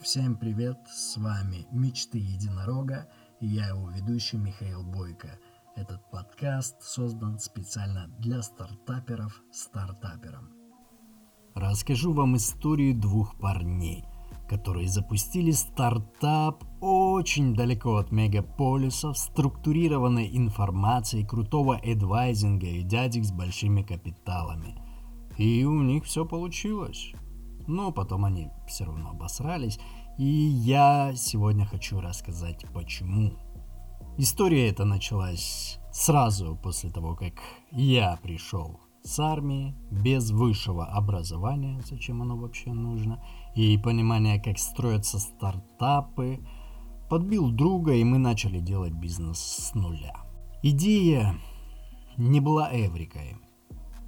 Всем привет, с вами «Мечты единорога» и я его ведущий Михаил Бойко. Этот подкаст создан специально для стартаперов стартаперам. Расскажу вам историю двух парней, которые запустили стартап очень далеко от мегаполисов, структурированной информацией, крутого эдвайзинга и дядек с большими капиталами. И у них все получилось но потом они все равно обосрались, и я сегодня хочу рассказать почему. История эта началась сразу после того, как я пришел с армии, без высшего образования, зачем оно вообще нужно, и понимания, как строятся стартапы, подбил друга, и мы начали делать бизнес с нуля. Идея не была эврикой.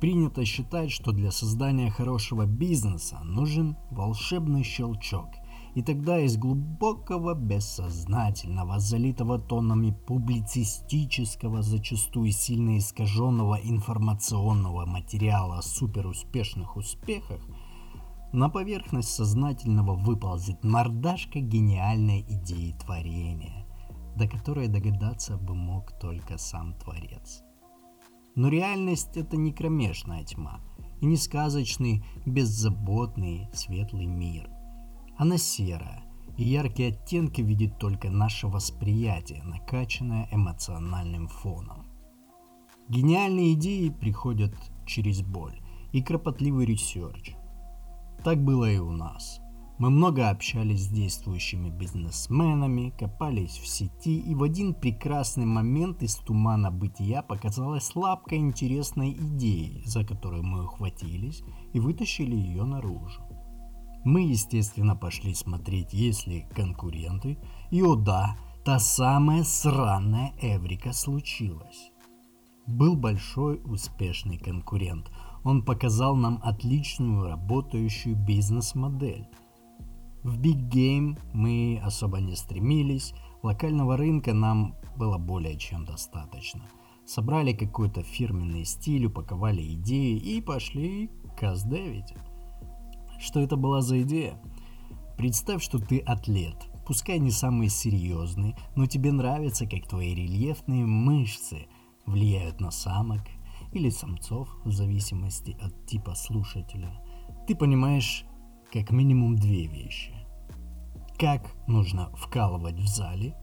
Принято считать, что для создания хорошего бизнеса нужен волшебный щелчок. И тогда из глубокого бессознательного, залитого тонами публицистического, зачастую сильно искаженного информационного материала о суперуспешных успехах, на поверхность сознательного выползет мордашка гениальной идеи творения, до которой догадаться бы мог только сам Творец. Но реальность это не кромешная тьма и не сказочный, беззаботный, светлый мир. Она серая, и яркие оттенки видит только наше восприятие, накачанное эмоциональным фоном. Гениальные идеи приходят через боль и кропотливый research. Так было и у нас – мы много общались с действующими бизнесменами, копались в сети, и в один прекрасный момент из тумана бытия показалась лапка интересной идеи, за которую мы ухватились и вытащили ее наружу. Мы, естественно, пошли смотреть, есть ли конкуренты, и о да, та самая сраная Эврика случилась. Был большой успешный конкурент. Он показал нам отличную работающую бизнес-модель – в Big Game мы особо не стремились, локального рынка нам было более чем достаточно. Собрали какой-то фирменный стиль, упаковали идеи и пошли каздевить. Что это была за идея? Представь, что ты атлет, пускай не самый серьезный, но тебе нравится, как твои рельефные мышцы влияют на самок или самцов в зависимости от типа слушателя. Ты понимаешь как минимум две вещи. Как нужно вкалывать в зале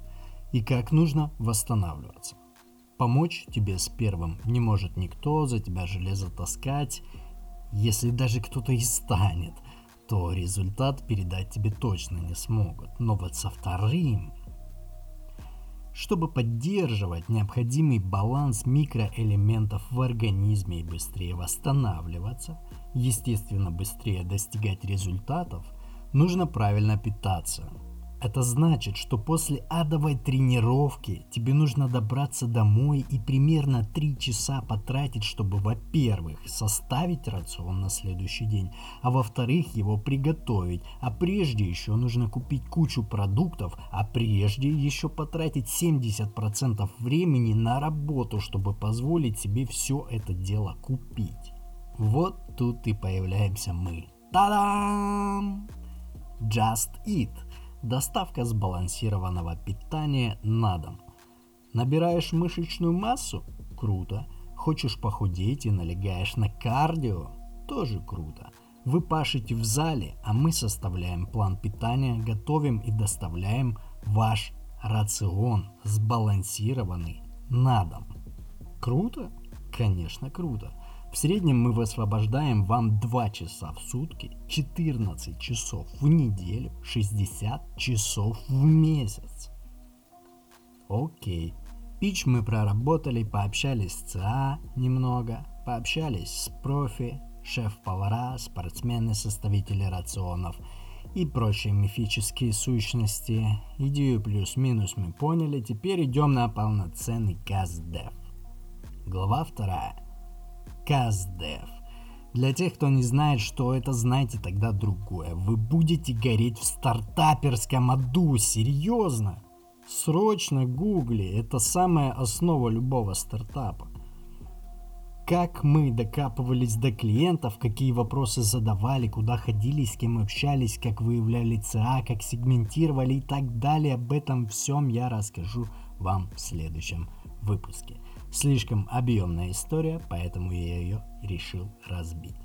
и как нужно восстанавливаться. Помочь тебе с первым не может никто, за тебя железо таскать. Если даже кто-то и станет, то результат передать тебе точно не смогут. Но вот со вторым чтобы поддерживать необходимый баланс микроэлементов в организме и быстрее восстанавливаться, естественно быстрее достигать результатов, нужно правильно питаться – это значит, что после адовой тренировки тебе нужно добраться домой и примерно 3 часа потратить, чтобы, во-первых, составить рацион на следующий день, а во-вторых, его приготовить. А прежде еще нужно купить кучу продуктов, а прежде еще потратить 70% времени на работу, чтобы позволить себе все это дело купить. Вот тут и появляемся мы. Та-дам! Just Eat – Доставка сбалансированного питания на дом. Набираешь мышечную массу? Круто. Хочешь похудеть и налегаешь на кардио? Тоже круто. Вы пашете в зале, а мы составляем план питания, готовим и доставляем ваш рацион сбалансированный на дом. Круто? Конечно, круто. В среднем мы высвобождаем вам 2 часа в сутки, 14 часов в неделю, 60 часов в месяц. Окей. Пич мы проработали, пообщались с ЦА немного, пообщались с профи, шеф-повара, спортсмены, составители рационов и прочие мифические сущности. Идею плюс-минус мы поняли, теперь идем на полноценный КАЗДЕФ. Глава вторая. CastDev. Для тех, кто не знает, что это, знайте тогда другое. Вы будете гореть в стартаперском аду, серьезно. Срочно гугли, это самая основа любого стартапа. как мы докапывались до клиентов, какие вопросы задавали, куда ходили, с кем общались, как выявляли ЦА, как сегментировали и так далее. Об этом всем я расскажу вам в следующем выпуске. Слишком объемная история, поэтому я ее решил разбить.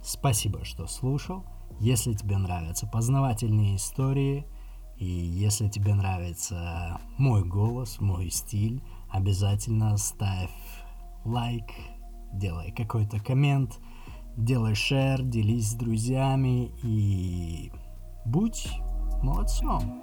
Спасибо, что слушал. Если тебе нравятся познавательные истории, и если тебе нравится мой голос, мой стиль, обязательно ставь лайк, делай какой-то коммент, делай шер, делись с друзьями и будь молодцом.